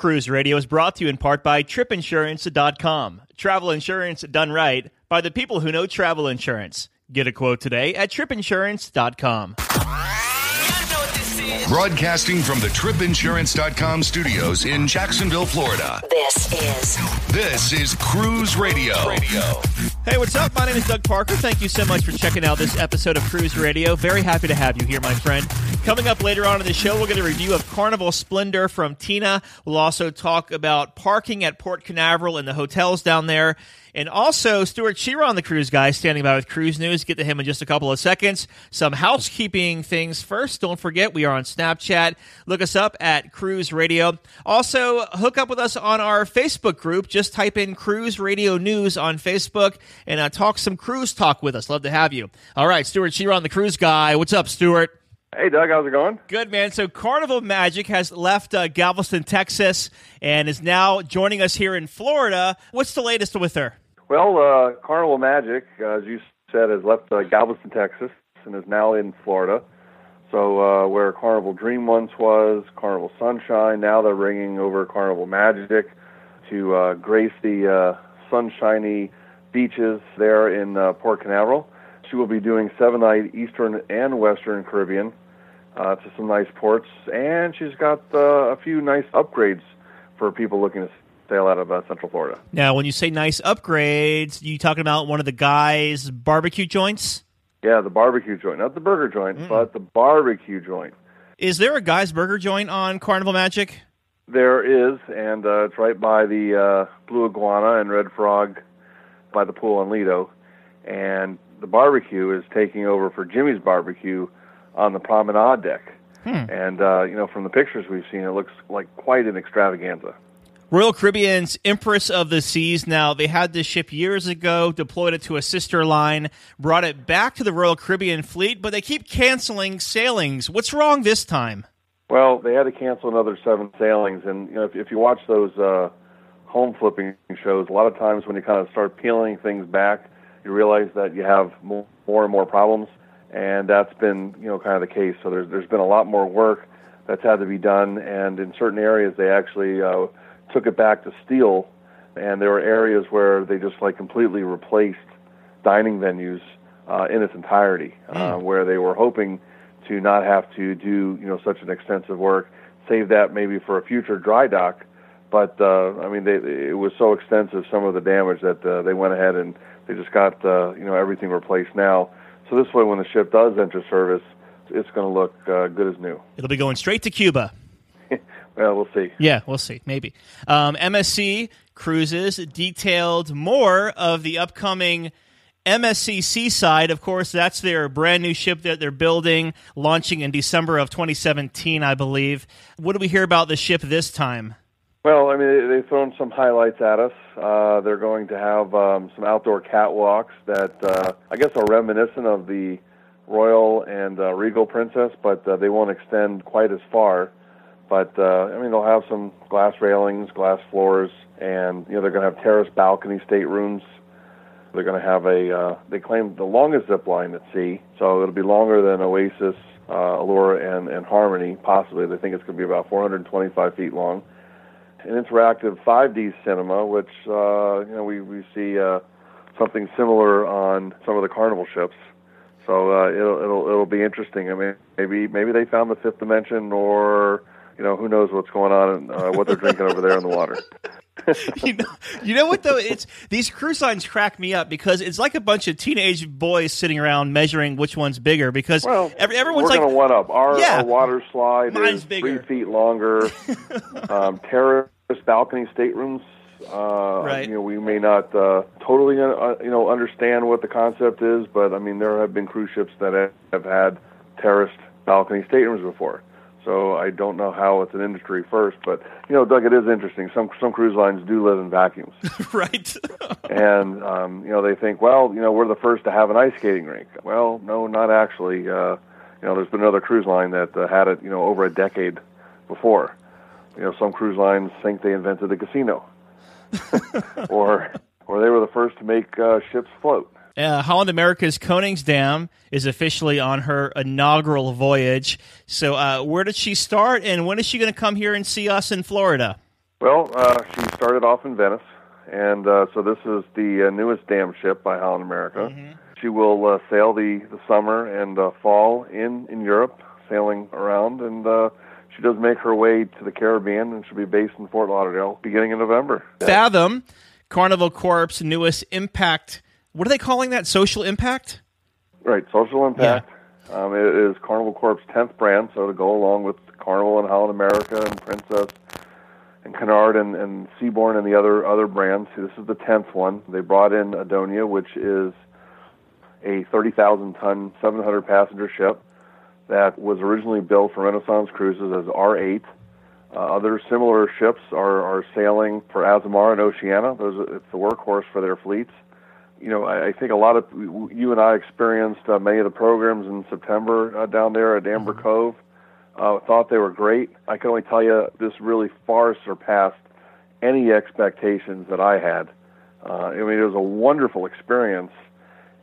Cruise Radio is brought to you in part by tripinsurance.com. Travel insurance done right by the people who know travel insurance. Get a quote today at tripinsurance.com. Broadcasting from the tripinsurance.com studios in Jacksonville, Florida. This is This is Cruise Radio. Hey, what's up? My name is Doug Parker. Thank you so much for checking out this episode of Cruise Radio. Very happy to have you here, my friend. Coming up later on in the show, we'll get a review of Carnival Splendor from Tina. We'll also talk about parking at Port Canaveral and the hotels down there. And also, Stuart Chiron, the cruise guy, standing by with Cruise News. Get to him in just a couple of seconds. Some housekeeping things first. Don't forget, we are on Snapchat. Look us up at Cruise Radio. Also, hook up with us on our Facebook group. Just type in Cruise Radio News on Facebook and uh, talk some cruise talk with us. Love to have you. All right, Stuart Chiron, the cruise guy. What's up, Stuart? Hey, Doug, how's it going? Good man. So Carnival Magic has left uh, Galveston, Texas, and is now joining us here in Florida. What's the latest with her? Well, uh, Carnival Magic, uh, as you said, has left uh, Galveston, Texas, and is now in Florida. So, uh, where Carnival Dream once was, Carnival Sunshine, now they're bringing over Carnival Magic to uh, grace the uh, sunshiny beaches there in uh, Port Canaveral. She will be doing seven night Eastern and Western Caribbean uh, to some nice ports, and she's got uh, a few nice upgrades for people looking to sail out of uh, Central Florida. Now, when you say nice upgrades, you talking about one of the guys' barbecue joints? Yeah, the barbecue joint, not the burger joint, but the barbecue joint. Is there a Guy's Burger Joint on Carnival Magic? There is, and uh, it's right by the uh, Blue Iguana and Red Frog by the pool on Lido. And the barbecue is taking over for Jimmy's barbecue on the promenade deck. And, uh, you know, from the pictures we've seen, it looks like quite an extravaganza. Royal Caribbean's Empress of the Seas. Now, they had this ship years ago, deployed it to a sister line, brought it back to the Royal Caribbean fleet, but they keep canceling sailings. What's wrong this time? Well, they had to cancel another seven sailings, and you know if, if you watch those uh, home flipping shows, a lot of times when you kind of start peeling things back, you realize that you have more, and more problems, and that's been you know kind of the case. So there's there's been a lot more work that's had to be done, and in certain areas they actually uh, took it back to steel, and there were areas where they just like completely replaced dining venues uh, in its entirety, uh, where they were hoping to not have to do you know such an extensive work, save that maybe for a future dry dock. But uh, I mean, they, it was so extensive some of the damage that uh, they went ahead and they just got uh, you know everything replaced now. So this way, when the ship does enter service, it's going to look uh, good as new. It'll be going straight to Cuba. Well, we'll see. Yeah, we'll see. Maybe. Um, MSC Cruises detailed more of the upcoming MSC Seaside. Of course, that's their brand new ship that they're building, launching in December of 2017, I believe. What do we hear about the ship this time? Well, I mean, they- they've thrown some highlights at us. Uh, they're going to have um, some outdoor catwalks that uh, I guess are reminiscent of the Royal and uh, Regal Princess, but uh, they won't extend quite as far. But uh, I mean, they'll have some glass railings, glass floors, and you know they're going to have terrace balcony staterooms. They're going to have a. Uh, they claim the longest zip line at sea, so it'll be longer than Oasis, uh, Allure, and and Harmony. Possibly, they think it's going to be about 425 feet long an interactive 5D cinema, which uh, you know we we see uh, something similar on some of the Carnival ships. So uh, it'll it'll it'll be interesting. I mean, maybe maybe they found the fifth dimension, or you know who knows what's going on and uh, what they're drinking over there in the water. you know, you know what though? It's these cruise lines crack me up because it's like a bunch of teenage boys sitting around measuring which one's bigger. Because Well, every, everyone's we're like, to one up. Our, Yeah. our water slide Mine's is bigger. three feet longer. um, terrace balcony staterooms. Uh, Right. You know, we may not uh, totally, uh, you know, understand what the concept is, but I mean, there have been cruise ships that have- have had terraced balcony staterooms before. So I don't know how it's an industry first, but you know, Doug, it is interesting. Some some cruise lines do live in vacuums right? and um, you know they think, well, you know, we're the first to have an ice skating rink. Well, no, not actually. Uh, you know, there's been another cruise line that uh, had it, you know, over a decade before. You know, some cruise lines think they invented the casino, or or they were the first to make uh, ships float. Uh, Holland America's Koningsdam is officially on her inaugural voyage. So, uh, where did she start, and when is she going to come here and see us in Florida? Well, uh, she started off in Venice, and uh, so this is the uh, newest dam ship by Holland America. Mm-hmm. She will uh, sail the, the summer and uh, fall in, in Europe, sailing around, and uh, she does make her way to the Caribbean, and she'll be based in Fort Lauderdale beginning in November. Fathom, Carnival Corp's newest impact. What are they calling that? Social impact? Right, social impact. Um, it is Carnival Corp's 10th brand, so to go along with Carnival and Holland America and Princess and Cunard and, and Seabourn and the other other brands. This is the 10th one. They brought in Adonia, which is a 30,000 ton, 700 passenger ship that was originally built for Renaissance Cruises as R8. Uh, other similar ships are, are sailing for Azamar and Oceania. Those it's the workhorse for their fleets. You know, I, I think a lot of you and I experienced uh, many of the programs in September uh, down there at Amber Cove. Uh, thought they were great. I can only tell you this really far surpassed any expectations that I had. Uh, I mean, it was a wonderful experience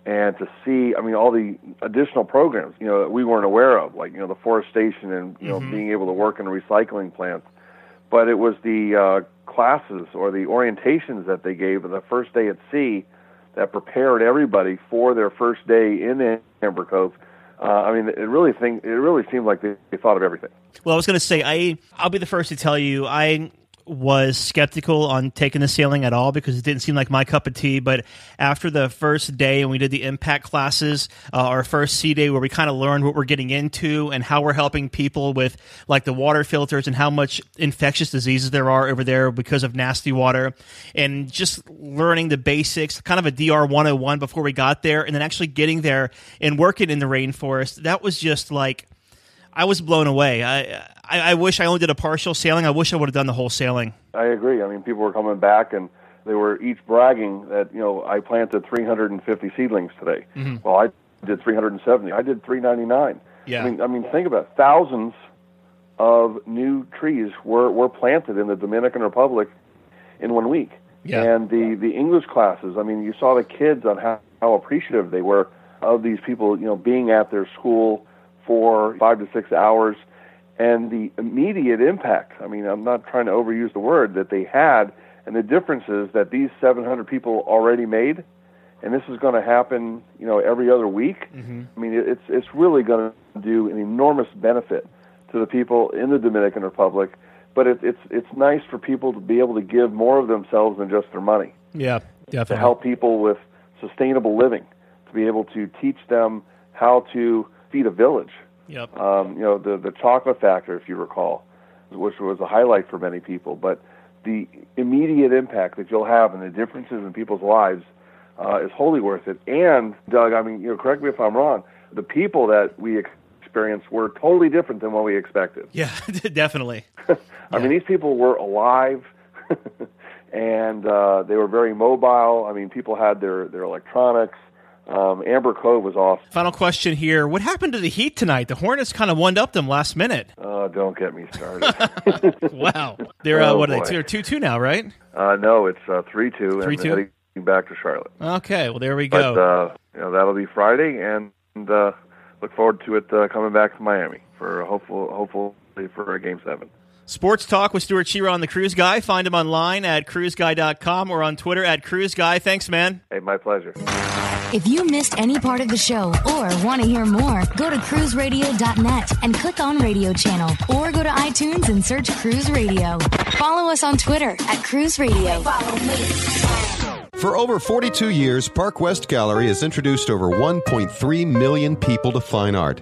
and to see, I mean, all the additional programs, you know, that we weren't aware of, like you know, the forestation and you know, being able to work in a recycling plant. But it was the uh, classes or the orientations that they gave the first day at sea that prepared everybody for their first day in Amber Cove. Uh, I mean, it really think it really seemed like they, they thought of everything. Well, I was going to say, I I'll be the first to tell you, I was skeptical on taking the sailing at all because it didn't seem like my cup of tea. But after the first day and we did the impact classes, uh, our first sea day where we kind of learned what we're getting into and how we're helping people with like the water filters and how much infectious diseases there are over there because of nasty water and just learning the basics, kind of a DR 101 before we got there and then actually getting there and working in the rainforest. That was just like, I was blown away. I, I, I wish I only did a partial sailing. I wish I would have done the whole sailing. I agree. I mean, people were coming back and they were each bragging that you know I planted 350 seedlings today. Mm-hmm. Well, I did 370. I did 399. Yeah. I mean, I mean, think about it. thousands of new trees were were planted in the Dominican Republic in one week. Yeah. And the the English classes. I mean, you saw the kids on how how appreciative they were of these people. You know, being at their school for five to six hours and the immediate impact. I mean, I'm not trying to overuse the word that they had, and the differences that these 700 people already made, and this is going to happen, you know, every other week. Mm-hmm. I mean, it's it's really going to do an enormous benefit to the people in the Dominican Republic. But it, it's it's nice for people to be able to give more of themselves than just their money Yeah, definitely. to help people with sustainable living, to be able to teach them how to feed a village Yep. um, you know, the the chocolate factor, if you recall, which was a highlight for many people. But the immediate impact that you'll have and the differences in people's lives uh, is wholly worth it. And Doug, I mean, you know, correct me if I'm wrong. The people that we experienced were totally different than what we expected. Yeah, definitely. I mean, these people were alive. and uh, they were very mobile. I mean, people had their, their electronics. Um, Amber Cove was awesome. Final question here: What happened to the Heat tonight? The Hornets kind of wound up them last minute. Uh, don't get me started. Wow, they're uh, Oh, what are they? Two, two, two now, right? Uh, no, it's uh, three two, 3-2? heading back to Charlotte. Okay, well there we But go. uh, you know that'll be Friday, and, uh, look forward to it uh, coming back to Miami for hopeful, hopefully for a game seven. Sports Talk with Stuart Chiron on the Cruise Guy. Find him online at cruiseguy.com or on Twitter at Cruise Guy. Thanks, man. Hey, my pleasure. If you missed any part of the show or want to hear more, go to cruiseradio.net and click on radio channel or go to iTunes and search Cruise Radio. Follow us on Twitter at Cruise Radio. For over 42 years, Park West Gallery has introduced over 1.3 million people to fine art.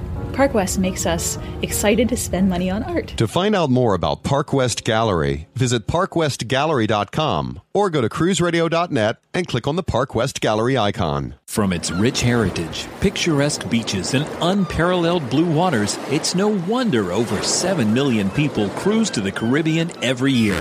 Park West makes us excited to spend money on art. To find out more about Park West Gallery, visit parkwestgallery.com or go to cruiseradio.net and click on the Park West Gallery icon. From its rich heritage, picturesque beaches, and unparalleled blue waters, it's no wonder over 7 million people cruise to the Caribbean every year.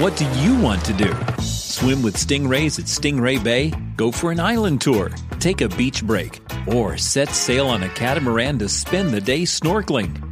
What do you want to do? Swim with stingrays at Stingray Bay? Go for an island tour? Take a beach break? or set sail on a catamaran to spend the day snorkeling.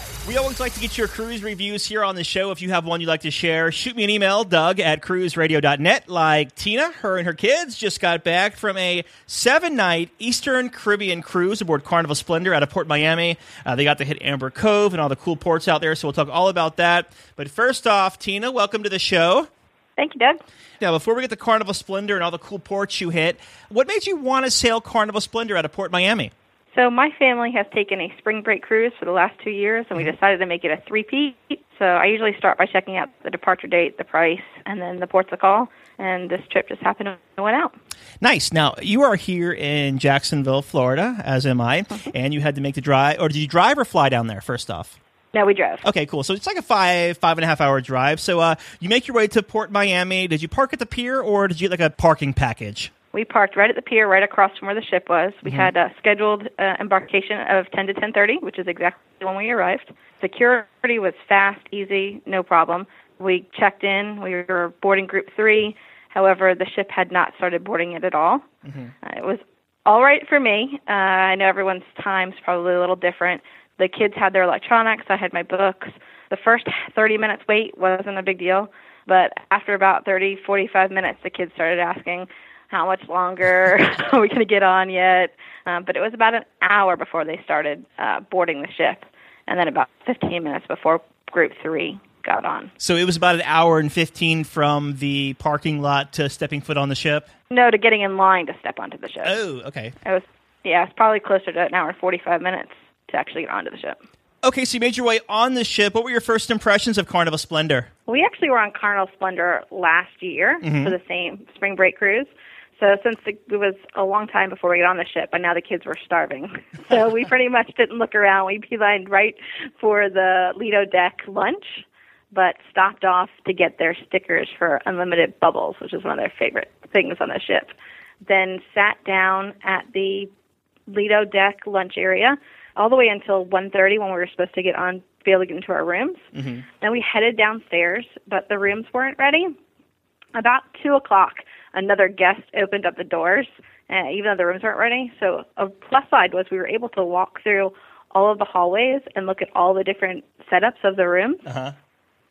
We always like to get your cruise reviews here on the show. If you have one you'd like to share, shoot me an email, Doug at cruiseradio.net. Like Tina, her and her kids just got back from a seven night Eastern Caribbean cruise aboard Carnival Splendor out of Port Miami. Uh, they got to hit Amber Cove and all the cool ports out there, so we'll talk all about that. But first off, Tina, welcome to the show. Thank you, Doug. Now, before we get to Carnival Splendor and all the cool ports you hit, what made you want to sail Carnival Splendor out of Port Miami? So my family has taken a spring break cruise for the last two years, and we decided to make it a three-peat. So I usually start by checking out the departure date, the price, and then the ports of call. And this trip just happened to went out. Nice. Now you are here in Jacksonville, Florida, as am I, and you had to make the drive. Or did you drive or fly down there? First off. No, we drove. Okay, cool. So it's like a five, five and a half hour drive. So uh, you make your way to Port Miami. Did you park at the pier or did you get like a parking package? We parked right at the pier, right across from where the ship was. We Mhm. had a scheduled uh, embarkation of 10 to 10:30, which is exactly when we arrived. Security was fast, easy, no problem. We checked in. We were boarding group three. However, the ship had not started boarding it at all. Uh, it was all right for me. Uh, I know everyone's time's probably a little different. The kids had their electronics. I had my books. The first 30 minutes wait wasn't a big deal, but after about 30, 45 minutes, the kids started asking, "How much longer? Are we going to get on yet?" Um, but it was about an hour before they started uh, boarding the ship, and then about 15 minutes before Group Three got on. So it was about an hour and 15 from the parking lot to stepping foot on the ship? No, to getting in line to step onto the ship. Oh, okay. It was yeah, it's probably closer to an hour and 45 minutes to actually get onto the ship. Okay, so you made your way on the ship. What were your first impressions of Carnival Splendor? We actually were on Carnival Splendor last year Mhm. for the same spring break cruise. So since it was a long time before we got on the ship, and now the kids were starving, so we pretty much didn't look around. We beelined right for the Lido deck lunch, but stopped off to get their stickers for unlimited bubbles, which is one of their favorite things on the ship. Then sat down at the Lido deck lunch area all the way until 1:30 when we were supposed to get on, be able to get into our rooms. Mm-hmm. Then we headed downstairs, but the rooms weren't ready. About two o'clock, another guest opened up the doors, uh, even though the rooms weren't ready. So a plus side was we were able to walk through all of the hallways and look at all the different setups of the rooms. Uh-huh.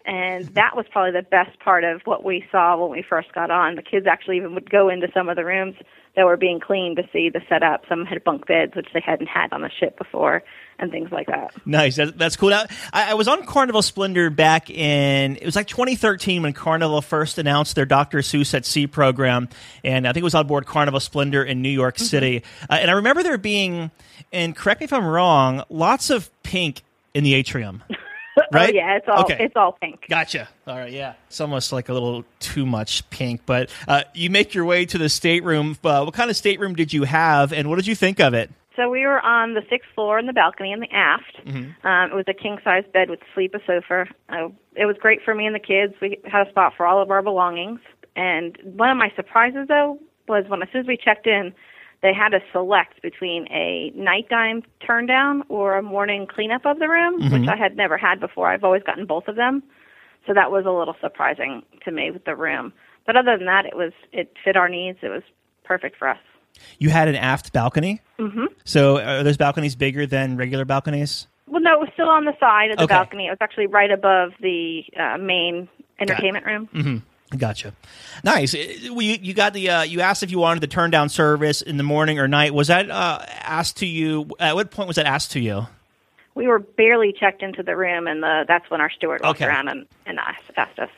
And that was probably the best part of what we saw when we first got on. The kids actually even would go into some of the rooms that were being cleaned to see the setup. Some had bunk beds, which they hadn't had on the ship before, and things like that. Nice. That's cool. Now, I, was on Carnival Splendor back in, it was like 2013 when Carnival first announced their Dr. Seuss at Sea program. And I think it was on board Carnival Splendor in New York City. Uh, and I remember there being, and correct me if I'm wrong, lots of pink in the atrium. Right? oh yeah, it's all Okay. it's all pink. Gotcha. All right, yeah. It's almost like a little too much pink. But uh, you make your way to the stateroom. Uh, what kind of stateroom did you have, and what did you think of it? So we were on the sixth floor in the balcony in the aft. Mm-hmm. Um, it was a king size bed with sleep a sofa. Uh, it was great for me and the kids. We had a spot for all of our belongings. And one of my surprises though was when as soon as we checked in, they had to select between a nighttime turn down or a morning cleanup of the room, Mhm. which I had never had before. I've always gotten both of them. So that was a little surprising to me with the room. But other than that, it was it fit our needs. It was perfect for us. You had an aft balcony. Mhm. So are those balconies bigger than regular balconies? Well, no, it was still on the side of the Okay. balcony. It was actually right above the uh, main entertainment room. Mm-hmm. Gotcha. Nice. Uh, You, you got the. Uh, you asked if you wanted the turn down service in the morning or night. Was that uh, asked to you? At what point was that asked to you? We were barely checked into the room, and the, that's when our steward walked Okay. around and, and asked, us.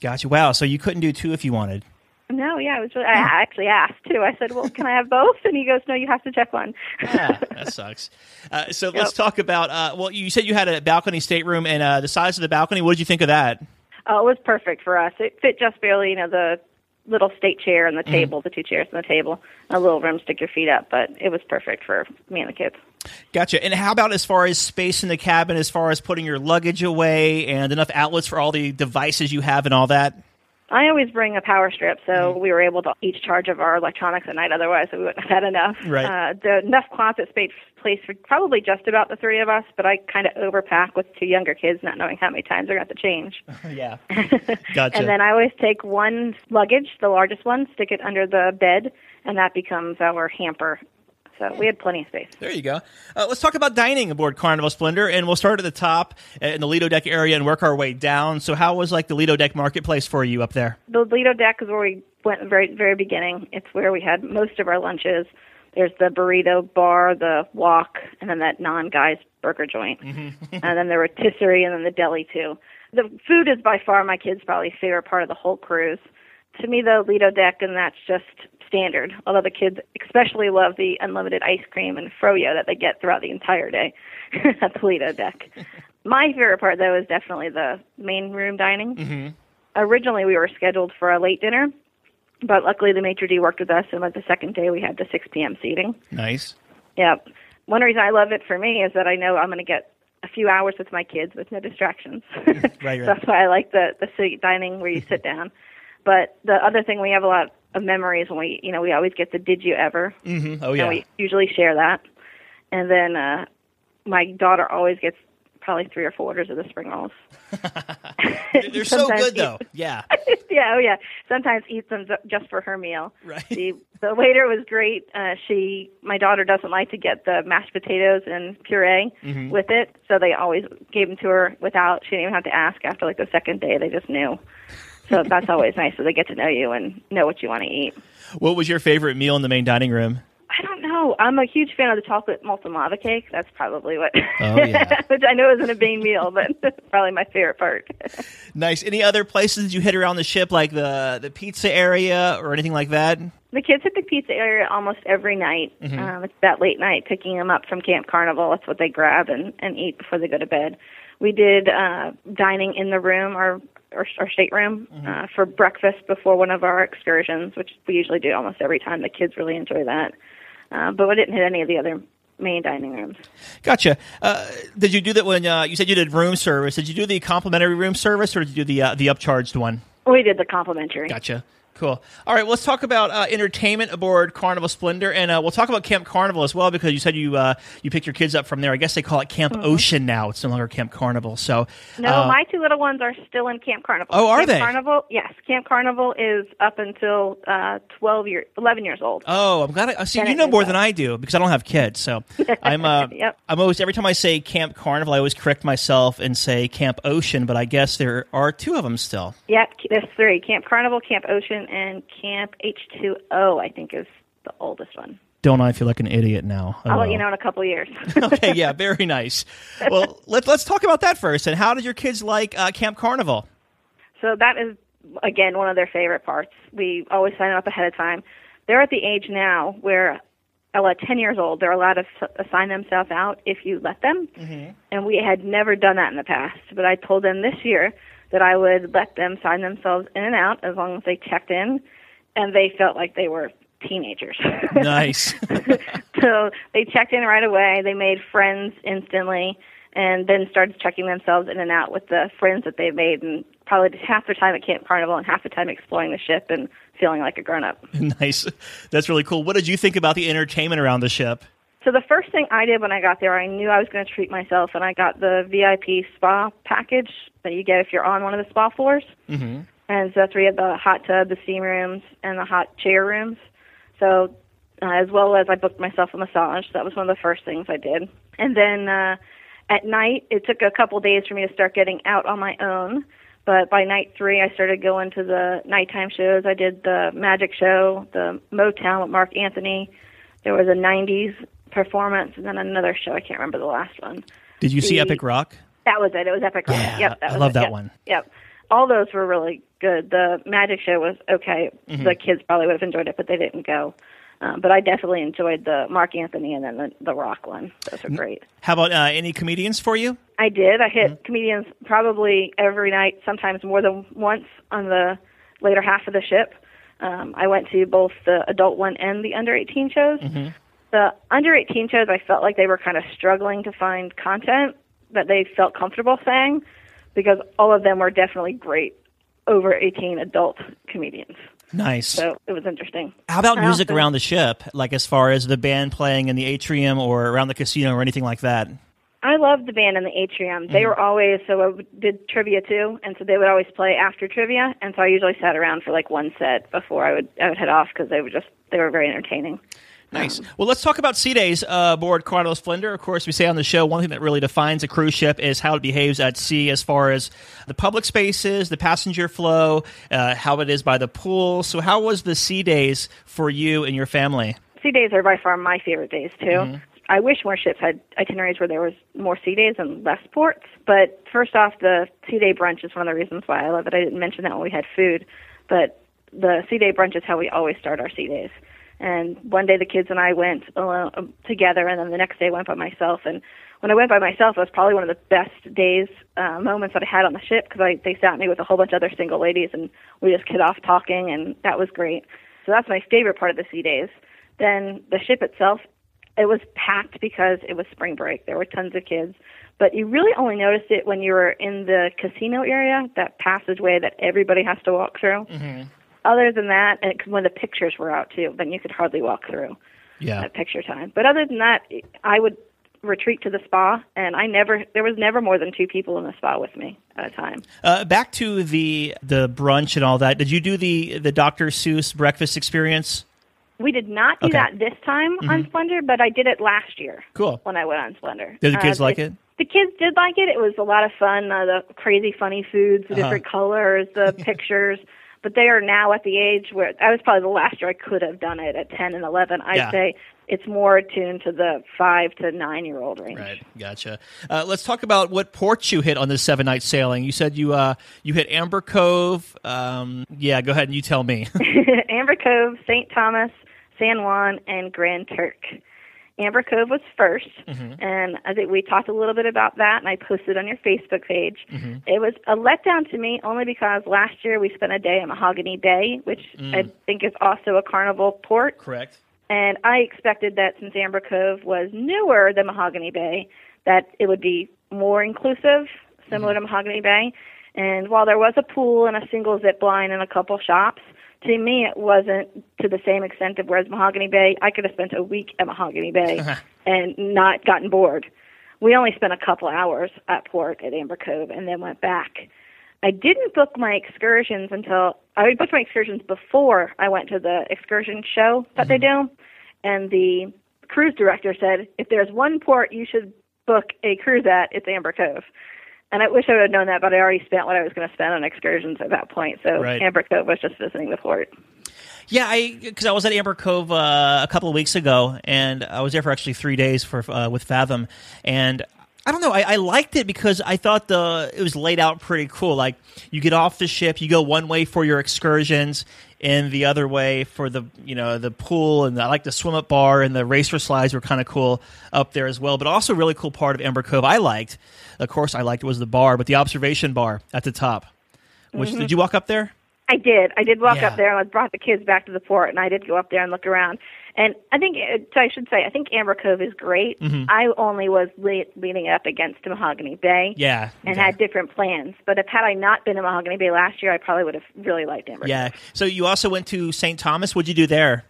Gotcha. Wow. So you couldn't do two if you wanted. No, yeah, it was. Really, I actually asked too. I said, "Well, can I have both?" And he goes, "No, you have to check one." yeah, that sucks. Uh, so let's talk about. Uh, well, you said you had a balcony stateroom, and uh, the size of the balcony. What did you think of that? Oh, it was perfect for us. It fit just barely, you know, the little state chair and the Mhm. table, the two chairs and the table, a little room to stick your feet up, but it was perfect for me and the kids. Gotcha. And how about as far as space in the cabin, as far as putting your luggage away and enough outlets for all the devices you have and all that? I always bring a power strip, so we were able to each charge of our electronics at night. Otherwise, we wouldn't have had enough. Right. Uh, the enough closet space place for probably just about the three of us, but I kind of overpack with two younger kids, not knowing how many times they're going to have to change. yeah. Gotcha. And then I always take one luggage, the largest one, stick it under the bed, and that becomes our hamper. So we had plenty of space. There you go. Uh, let's talk about dining aboard Carnival Splendor, and we'll start at the top uh, in the Lido Deck area and work our way down. So, how was like the Lido Deck marketplace for you up there? The Lido deck is where we went very very beginning. It's where we had most of our lunches. There's the burrito bar, the wok, and then that non-guys burger joint. and then there were rotisserie and then the deli too. The food is by far my kids' probably favorite part of the whole cruise. To me, the Lido deck, and that's just standard. Although the kids especially love the unlimited ice cream and froyo that they get throughout the entire day at the Lido deck. My favorite part, though, is definitely the main room dining Mm-hmm. originally we were scheduled for a late dinner, but luckily the maitre d worked with us, and by the second day we had the 6 p.m. seating. Nice. Yeah. One reason I love it for me is that I know I'm going to get a few hours with my kids with no distractions. Right, right. That's why I like the the seat dining where you sit down. But the other thing we have a lot of memories when we, you know, we always get the "Did you ever?" Mm-hmm. Oh And yeah. we usually share that. And then uh my daughter always gets probably three or four orders of the spring rolls. They're so good eat- though. Yeah. yeah, oh yeah. Sometimes eats them just for her meal. Right. The the waiter was great. Uh, she, my daughter doesn't like to get the mashed potatoes and puree Mhm. with it, so they always gave them to her without. She didn't even have to ask. After like the second day, they just knew. So that's always nice. So they get to know you and know what you want to eat. What was your favorite meal in the main dining room? I don't know. I'm a huge fan of the chocolate molten lava cake. That's probably what. Oh, yeah. Which I know isn't a main meal, but probably my favorite part. Nice. Any other places you hit around the ship, like the the pizza area or anything like that? The kids hit the pizza area almost every night. Mhm. Um, it's that late night picking them up from Camp Carnival. That's what they grab and, and eat before they go to bed. We did uh, dining in the room, our our, our stateroom, uh, for breakfast before one of our excursions, which we usually do almost every time. The kids really enjoy that. Uh, but we didn't hit any of the other main dining rooms. Gotcha. Uh, did you do that when uh, you said you did room service? Did you do the complimentary room service or did you do the uh, the upcharged one? We did the complimentary. Gotcha. Cool. All right, well, let's talk about uh, entertainment aboard Carnival Splendor, and uh, we'll talk about Camp Carnival as well because you said you uh, you picked your kids up from there. I guess they call it Camp Mhm. Ocean now. It's no longer Camp Carnival. So No, uh, my two little ones are still in Camp Carnival. Oh, are Camp they? Carnival, yes. Camp Carnival is up until uh, twelve year, eleven years old. Oh, I'm glad. I, see, Then you know more up. than I do because I don't have kids. So I'm. Uh, Yep. I'm always every time I say Camp Carnival, I always correct myself and say Camp Ocean, but I guess there are two of them still. Yep, there's three: Camp Carnival, Camp Ocean, and Camp H2O. I think is the oldest one. Don't I feel like an idiot now? I'll let Oh. you know in a couple years. okay, yeah, very nice. Well, let's let's talk about that first. And how did your kids like uh, Camp Carnival? So that is again one of their favorite parts. We always sign up ahead of time. They're at the age now where, at 10 years old, they're allowed to assign themselves out if you let them. And we had never done that in the past. But I told them this year that I would let them sign themselves in and out as long as they checked in, and they felt like they were teenagers. Nice. so they checked in right away. They made friends instantly, and then started checking themselves in and out with the friends that they made, and probably half their time at Camp Carnival and half the time exploring the ship and feeling like a grown up. nice. That's really cool. What did you think about the entertainment around the ship? So the first thing I did when I got there, I knew I was going to treat myself, and I got the VIP spa package that you get if you're on one of the spa floors. Mm-hmm. And so that's where you have the hot tub, the steam rooms, and the hot chair rooms. So, uh, as well as I booked myself a massage. That was one of the first things I did. And then uh, at night, it took a couple days for me to start getting out on my own. But by night three, I started going to the nighttime shows. I did the magic show, the Motown with Mark Anthony. There was a 90s performance, and then another show. I can't remember the last one. Did you see Epic Rock? That was it. It was Epic Rock. Yeah, yep, that I was love it. that Yep, one. Yep. All those were really good. The magic show was okay. Mhm. The kids probably would have enjoyed it, but they didn't go. Um, but I definitely enjoyed the Mark Anthony and then the, the Rock one. Those were great. How about uh, any comedians for you? I did. I hit comedians probably every night, sometimes more than once on the later half of the ship. Um, I went to both the adult one and the under 18 shows. Mm-hmm. The under 18 shows, I felt like they were kind of struggling to find content that they felt comfortable saying because all of them were definitely great over 18 adult comedians. Nice. So it was interesting. How about I music also- around the ship? Like as far as the band playing in the atrium or around the casino or anything like that? I loved the band in the atrium. They mm-hmm. were always so I did trivia too, and so they would always play after trivia, and so I usually sat around for like one set before I would I would head off because they were just they were very entertaining. Nice. Well, let's talk about sea days uh, aboard Carnival Splendor. Of course, we say on the show one thing that really defines a cruise ship is how it behaves at sea, as far as the public spaces, the passenger flow, uh, how it is by the pool. So, how was the sea days for you and your family? Sea days are by far my favorite days too. I wish more ships had itineraries where there was more sea days and less ports. But first off, the sea day brunch is one of the reasons why I love it. I didn't mention that when we had food, but the sea day brunch is how we always start our sea days. And one day the kids and I went alone, um, together, and then the next day I went by myself. And when I went by myself, it was probably one of the best days, uh, moments that I had on the ship because they sat me with a whole bunch of other single ladies, and we just kid off talking, and that was great. So that's my favorite part of the sea days. Then the ship itself, it was packed because it was spring break. There were tons of kids, but you really only noticed it when you were in the casino area, that passageway that everybody has to walk through. Other than that, and it- when the pictures were out too, then you could hardly walk through Yeah. at picture time. But other than that, I would retreat to the spa, and I never there was never more than two people in the spa with me at a time. Uh, back to the the brunch and all that. Did you do the the Dr. Seuss breakfast experience? We did not do Okay. that this time on Mhm. Splendor, but I did it last year. Cool. When I went on Splendor. Did the kids Uh, like it? The kids did like it. It was a lot of fun. Uh, the crazy, funny foods, the Uh-huh. different colors, the pictures. But they are now at the age where I was probably the last year I could have done it at 10 and 11. I'd Yeah. say it's more attuned to the five to nine year old range. Right, gotcha. Uh, let's talk about what ports you hit on this seven night sailing. You said you uh, you hit Amber Cove. Um, yeah, go ahead and you tell me. Amber Cove, St. Thomas, San Juan, and Grand Turk. Amber Cove was 1st Mm-hmm. and I think we talked a little bit about that, and I posted on your Facebook page. Mm-hmm. It was a letdown to me only because last year we spent a day at Mahogany Bay, which Mm. I think is also a carnival port. Correct. And I expected that since Amber Cove was newer than Mahogany Bay, that it would be more inclusive, similar to Mahogany Bay. And while there was a pool and a single zip line and a couple shops, to me it wasn't to the same extent of whereas Mahogany Bay, I could have spent a week at Mahogany Bay uh-huh. and not gotten bored. We only spent a couple hours at port at Amber Cove and then went back. I didn't book my excursions until I booked my excursions before I went to the excursion show that they mm-hmm. do. And the cruise director said, if there's one port you should book a cruise at, it's Amber Cove. And I wish I would have known that, but I already spent what I was going to spend on excursions at that point. So Right. Amber Cove was just visiting the fort. Yeah, I because I was at Amber Cove uh, a couple of weeks ago, and I was there for actually three days for uh, with Fathom, and I don't know, I, I liked it because I thought the it was laid out pretty cool. Like you get off the ship, you go one way for your excursions, and the other way for the you know the pool, and I like the swim up bar and the racer slides were kind of cool up there as well. But also, a really cool part of Amber Cove I liked, of course, I liked was the bar, but the observation bar at the top. Which Mhm. did you walk up there? I did. I did walk Yeah. up there and I brought the kids back to the port, and I did go up there and look around. And I think uh, I should say I think Amber Cove is great. Mhm. I only was le- leaning up against Mahogany Bay. Yeah, And had different plans, but if had I not been to Mahogany Bay last year, I probably would have really liked Amber. Yeah. So you also went to St. Thomas. What'd you do there?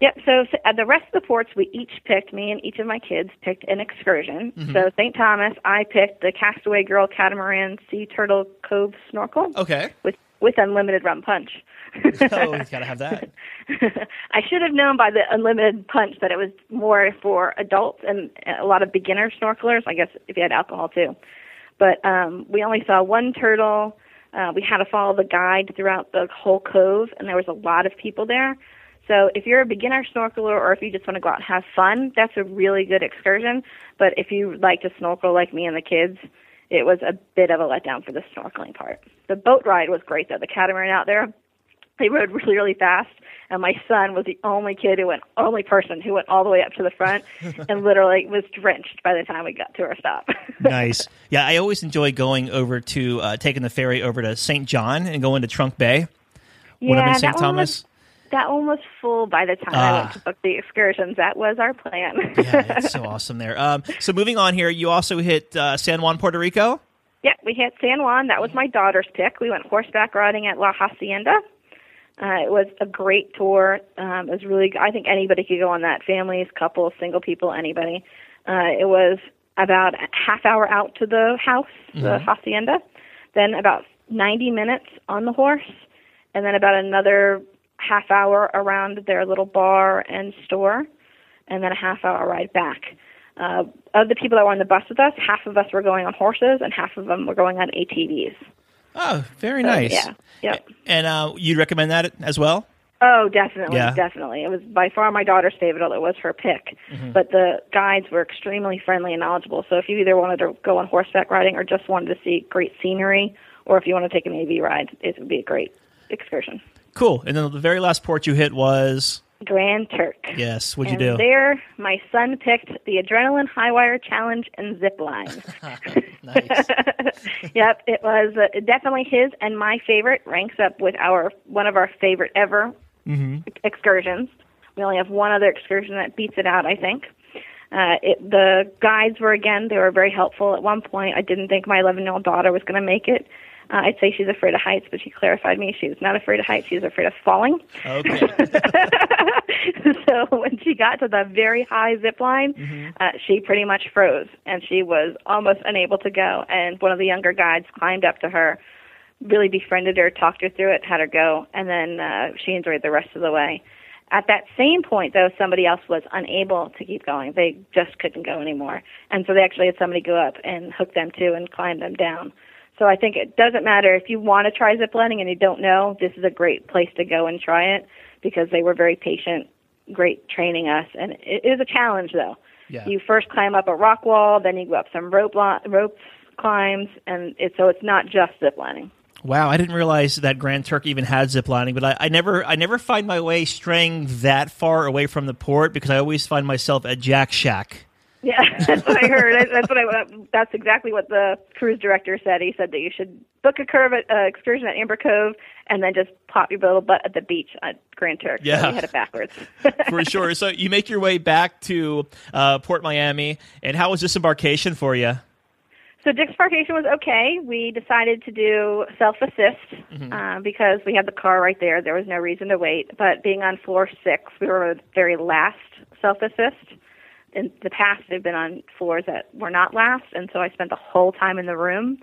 Yep. So at the rest of the ports, we each picked me and each of my kids picked an excursion. Mhm. So St. Thomas, I picked the Castaway Girl Catamaran Sea Turtle Cove snorkel. Okay. With with unlimited rum punch. oh, you gotta have that. I should have known by the unlimited punch that it was more for adults and a lot of beginner snorkelers. I guess if you had alcohol too. But um, we only saw one turtle. Uh, we had to follow the guide throughout the whole cove, and there was a lot of people there. So if you're a beginner snorkeler or if you just want to go out and have fun, that's a really good excursion. But if you like to snorkel like me and the kids, it was a bit of a letdown for the snorkeling part. The boat ride was great though. The catamaran out there, they rode really, really fast, and my son was the only kid who went, only person who went all the way up to the front, and literally was drenched by the time we got to our stop. nice. Yeah, I always enjoy going over to uh, taking the ferry over to St. John and going to Trunk Bay when I'm in St. Thomas. That one was full by the time I went to book the excursions. That was our plan. yeah, it's so awesome there. Um, so moving on here, you also hit uh, San Juan, Puerto Rico. Yeah, we hit San Juan. That was my daughter's pick. We went horseback riding at La Hacienda. Uh, it was a great tour. Um, it was really. I think anybody could go on that. Families, couples, single people, anybody. Uh, it was about a half hour out to the house, the Mhm. hacienda, then about 90 minutes on the horse, and then about another half hour around their little bar and store, and then a half hour ride back. Uh, of the people that were on the bus with us, half of us were going on horses, and half of them were going on ATVs. Oh, very So, nice. Yeah. Yep. And uh, you'd recommend that as well? Oh, definitely, Yeah. definitely. It was by far my daughter's favorite. It was her pick. Mhm. But the guides were extremely friendly and knowledgeable. So if you either wanted to go on horseback riding or just wanted to see great scenery, or if you want to take an AV ride, it would be a great excursion. Cool. And then the very last port you hit was Grand Turk. yes. What'd and you do? There, my son picked the Adrenaline High Wire Challenge and Zip Line. yep, it was uh, definitely his and my favorite. Ranks up with our one of our favorite ever mm-hmm. excursions. We only have one other excursion that beats it out, I think. Uh, it, the guides were again; they were very helpful. At one point, I didn't think my 11-year-old daughter was going to make it. Uh, I'd say she's afraid of heights, but she clarified me she was not afraid of heights; she was afraid of falling. Okay. so when she got to the very high zip line, uh, she pretty much froze, and she was almost unable to go. And one of the younger guides climbed up to her, really befriended her, talked her through it, had her go, and then uh, she enjoyed the rest of the way. At that same point, though, somebody else was unable to keep going. They just couldn't go anymore. And so they actually had somebody go up and hook them to and climb them down. So I think it doesn't matter if you want to try ziplining and you don't know, this is a great place to go and try it because they were very patient, great training us. And it is a challenge, though. Yeah. You first climb up a rock wall, then you go up some rope lo- rope climbs, and it, so it's not just ziplining. Wow, I didn't realize that Grand Turk even had zip lining, but I, I never I never find my way straying that far away from the port because I always find myself at Jack Shack. Yeah, that's what I heard. That's what I. That's exactly what the cruise director said. He said that you should book a curve at, uh, excursion at Amber Cove and then just pop your little butt at the beach at Grand Turk. Yeah. we had it backwards. for sure. So you make your way back to uh, Port Miami, and how was this embarkation for you? So Disembarkation was okay. We decided to do self-assist uh, because we had the car right there. There was no reason to wait. But being on floor six, we were the very last self-assist. In the past, they've been on floors that were not last, and so I spent the whole time in the room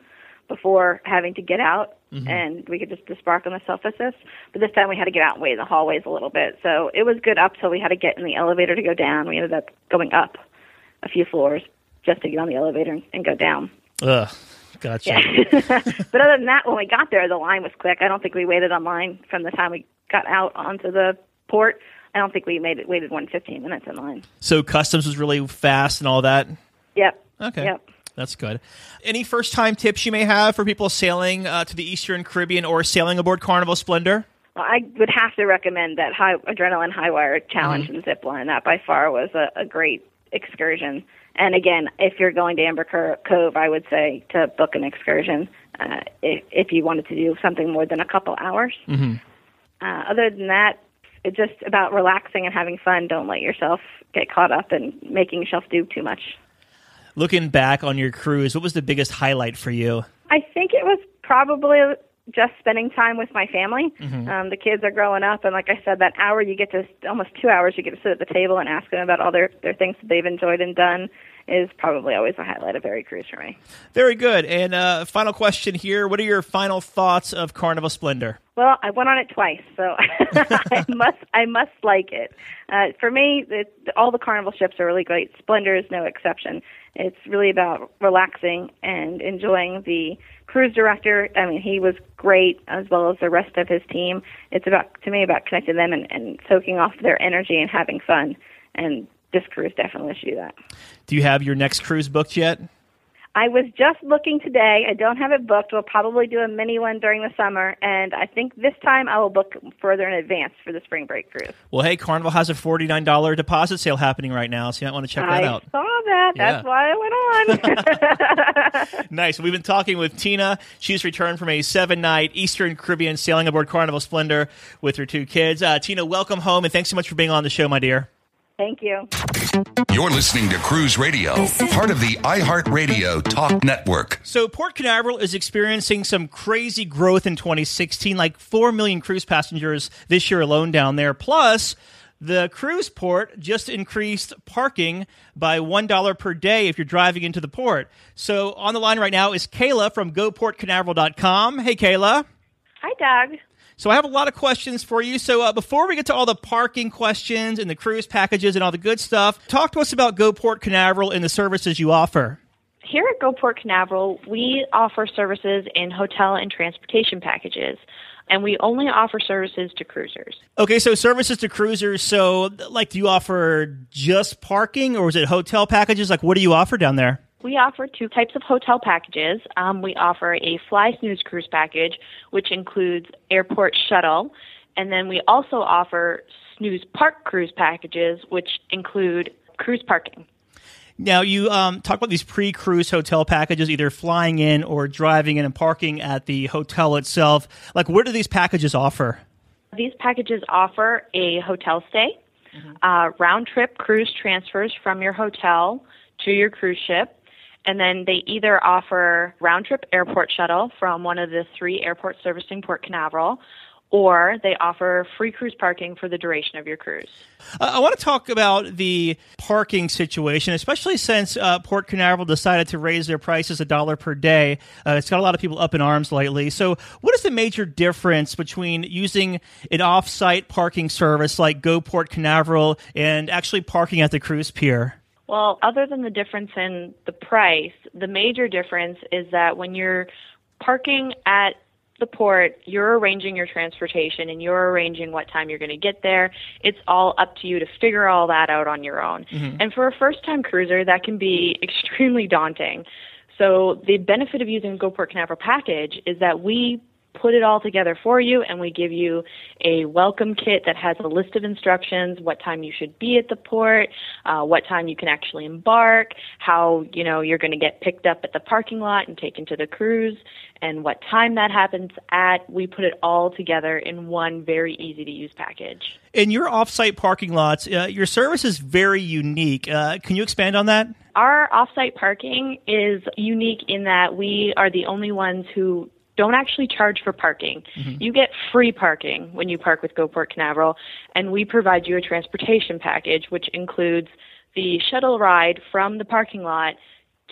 before having to get out, Mhm. and we could just disembark on the self-assist. But this time, we had to get out and wait in the hallways a little bit. So it was good up till we had to get in the elevator to go down. We ended up going up a few floors just to get on the elevator and, and go down. Ugh, gotcha. Yeah. but other than that, when we got there, the line was quick. I don't think we waited on line from the time we got out onto the port. I don't think we made it waited one fifteen minutes in line. So customs was really fast and all that. Yep. Okay. Yep. That's good. Any first time tips you may have for people sailing uh, to the Eastern Caribbean or sailing aboard Carnival Splendor? Well, I would have to recommend that high adrenaline high wire challenge Mhm. and zip line. That by far was a, a great excursion. And again, if you're going to Amber Cove, I would say to book an excursion uh, if, if you wanted to do something more than a couple hours. Mm-hmm. Uh, other than that, it's just about relaxing and having fun. Don't let yourself get caught up in making yourself do too much. Looking back on your cruise, what was the biggest highlight for you? I think it was probably just spending time with my family. Mhm. Um, the kids are growing up, and like I said, that hour you get to almost two hours you get to sit at the table and ask them about all their their things that they've enjoyed and done is probably always a highlight of every cruise for me. Very good. And uh, final question here: What are your final thoughts of Carnival Splendor? Well, I went on it twice, so I must I must like it. Uh, for me, it, all the carnival ships are really great. Splendor is no exception. It's really about relaxing and enjoying the cruise director. I mean, he was great as well as the rest of his team. It's about to me about connecting them and, and soaking off their energy and having fun. And this cruise definitely you do that. Do you have your next cruise booked yet? I was just looking today. I don't have it booked. We'll probably do a mini one during the summer, and I think this time I will book further in advance for the spring break cruise. Well, hey, Carnival has a $49 deposit sale happening right now, so you might want to check that I out. I saw that. That's Yeah. why I went on. Nice. We've been talking with Tina. She's returned from a seven night Eastern Caribbean sailing aboard Carnival Splendor with her two kids. Uh, Tina, welcome home, and thanks so much for being on the show, my dear. Thank you. You're listening to Cruise Radio, part of the iHeartRadio Talk Network. So, Port Canaveral is experiencing some crazy growth in 2016, like 4 million cruise passengers this year alone down there. Plus, the cruise port just increased parking by $1 per day if you're driving into the port. So, on the line right now is Kayla from GoPortCanaveral.com. Hey, Kayla. Hi, Doug. So I have a lot of questions for you. So uh, before we get to all the parking questions and the cruise packages and all the good stuff, talk to us about GoPort Canaveral and the services you offer. Here at GoPort Canaveral, we offer services in hotel and transportation packages, and we only offer services to cruisers. Okay, so services to cruisers. So, like, do you offer just parking, or is it hotel packages? Like, what do you offer down there? We offer two types of hotel packages. Um, we offer a Fly Snooze cruise package, which includes airport shuttle, and then we also offer Snooze Park cruise packages, which include cruise parking. Now, you um, talk about these pre-cruise hotel packages, either flying in or driving in and parking at the hotel itself. Like, where do these packages offer? These packages offer a hotel stay, uh, round trip cruise transfers from your hotel to your cruise ship, and then they either offer round trip airport shuttle from one of the three airports servicing Port Canaveral, or they offer free cruise parking for the duration of your cruise. Uh, I want to talk about the parking situation, especially since uh, Port Canaveral decided to raise their prices a dollar per day. Uh, it's got a lot of people up in arms lately. So, what is the major difference between using an off-site parking service like Go Port Canaveral and actually parking at the cruise pier? Well, other than the difference in the price, the major difference is that when you're parking at the port, you're arranging your transportation and you're arranging what time you're going to get there. It's all up to you to figure all that out on your own. Mhm. And for a first time cruiser, that can be extremely daunting. So, the benefit of using GoPort Canaveral package is that we put it all together for you and we give you a welcome kit that has a list of instructions what time you should be at the port uh, what time you can actually embark how you know you're going to get picked up at the parking lot and taken to the cruise and what time that happens at we put it all together in one very easy to use package In your off-site parking lots, uh, your service is very unique. Uh, can you expand on that? Our offsite parking is unique in that we are the only ones who don't actually charge for parking. Mm-hmm. You get free parking when you park with GoPort Canaveral, and we provide you a transportation package, which includes the shuttle ride from the parking lot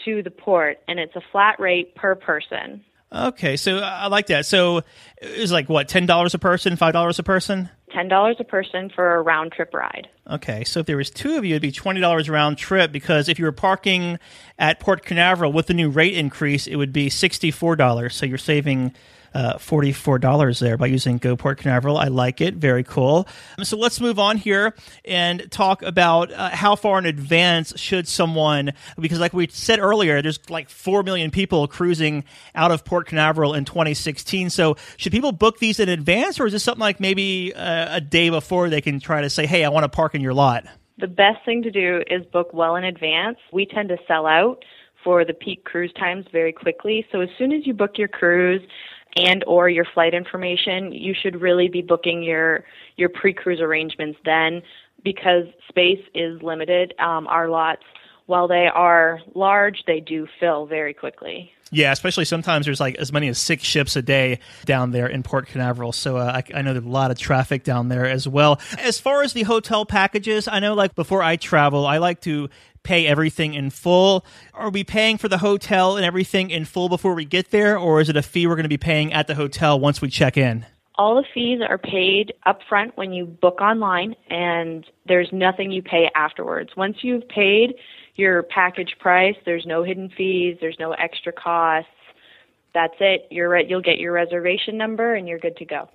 to the port, and it's a flat rate per person. Okay, so I like that. So it's like what, ten dollars a person, five dollars a person? $10 a person for a round trip ride. Okay, so if there was two of you, it'd be twenty dollars round trip. Because if you were parking at Port Canaveral with the new rate increase, it would be sixty four dollars. So you're saving uh, forty four dollars there by using GoPort Canaveral. I like it. Very cool. So let's move on here and talk about uh, how far in advance should someone, because like we said earlier, there's like four million people cruising out of Port Canaveral in 2016. So should people book these in advance, or is this something like maybe uh, a day before they can try to say, "Hey, I want to park in your lot"? The best thing to do is book well in advance. We tend to sell out for the peak cruise times very quickly. So as soon as you book your cruise and or your flight information, you should really be booking your your pre-cruise arrangements then because space is limited. Um, our lots, while they are large, they do fill very quickly. Yeah, especially sometimes there's like as many as six ships a day down there in Port Canaveral. So uh, I, I know there's a lot of traffic down there as well. As far as the hotel packages, I know like before I travel, I like to pay everything in full. Are we paying for the hotel and everything in full before we get there, or is it a fee we're going to be paying at the hotel once we check in? All the fees are paid up front when you book online, and there's nothing you pay afterwards. Once you've paid your package price, there's no hidden fees, there's no extra costs. That's it. You're re- you'll get your reservation number, and you're good to go.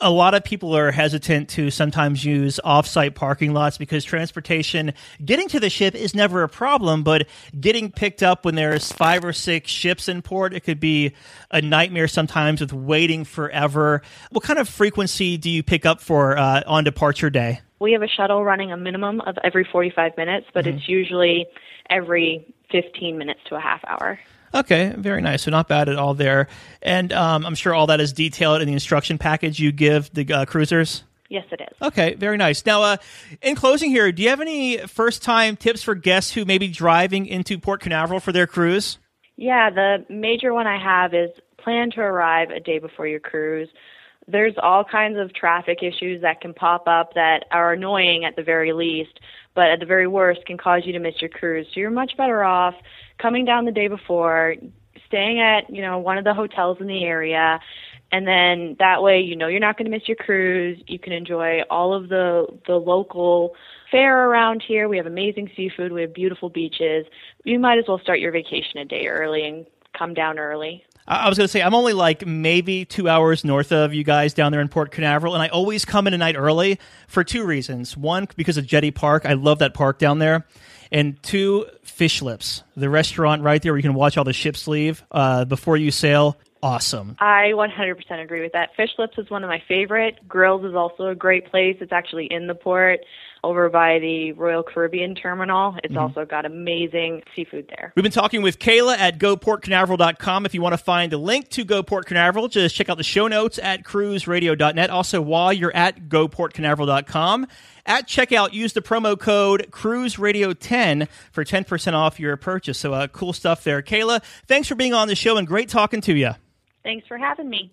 A lot of people are hesitant to sometimes use off-site parking lots because transportation getting to the ship is never a problem but getting picked up when there's five or six ships in port it could be a nightmare sometimes with waiting forever. What kind of frequency do you pick up for uh, on departure day? We have a shuttle running a minimum of every 45 minutes but mm-hmm. it's usually every 15 minutes to a half hour Okay, very nice. So not bad at all there. And um, I'm sure all that is detailed in the instruction package you give the uh, cruisers. Yes, it is. Okay, very nice. Now, uh, in closing here, do you have any first time tips for guests who may be driving into Port Canaveral for their cruise? Yeah, the major one I have is plan to arrive a day before your cruise. There's all kinds of traffic issues that can pop up that are annoying at the very least, but at the very worst can cause you to miss your cruise. So you're much better off coming down the day before, staying at, you know, one of the hotels in the area, and then that way you know you're not going to miss your cruise. You can enjoy all of the the local fare around here. We have amazing seafood, we have beautiful beaches. You might as well start your vacation a day early and come down early. I was going to say, I'm only like maybe two hours north of you guys down there in Port Canaveral, and I always come in a night early for two reasons. One, because of Jetty Park. I love that park down there and two Fishlips. The restaurant right there where you can watch all the ships leave uh, before you sail awesome. I 100% agree with that. Fishlips is one of my favorite. Grills is also a great place. It's actually in the port over by the Royal Caribbean Terminal. It's mm-hmm. also got amazing seafood there. We've been talking with Kayla at goportcanaveral.com. If you want to find a link to Go Port Canaveral, just check out the show notes at cruiseradio.net. Also, while you're at goportcanaveral.com, at checkout, use the promo code CruiseRadio10 for 10% off your purchase. So, uh, cool stuff there. Kayla, thanks for being on the show and great talking to you. Thanks for having me.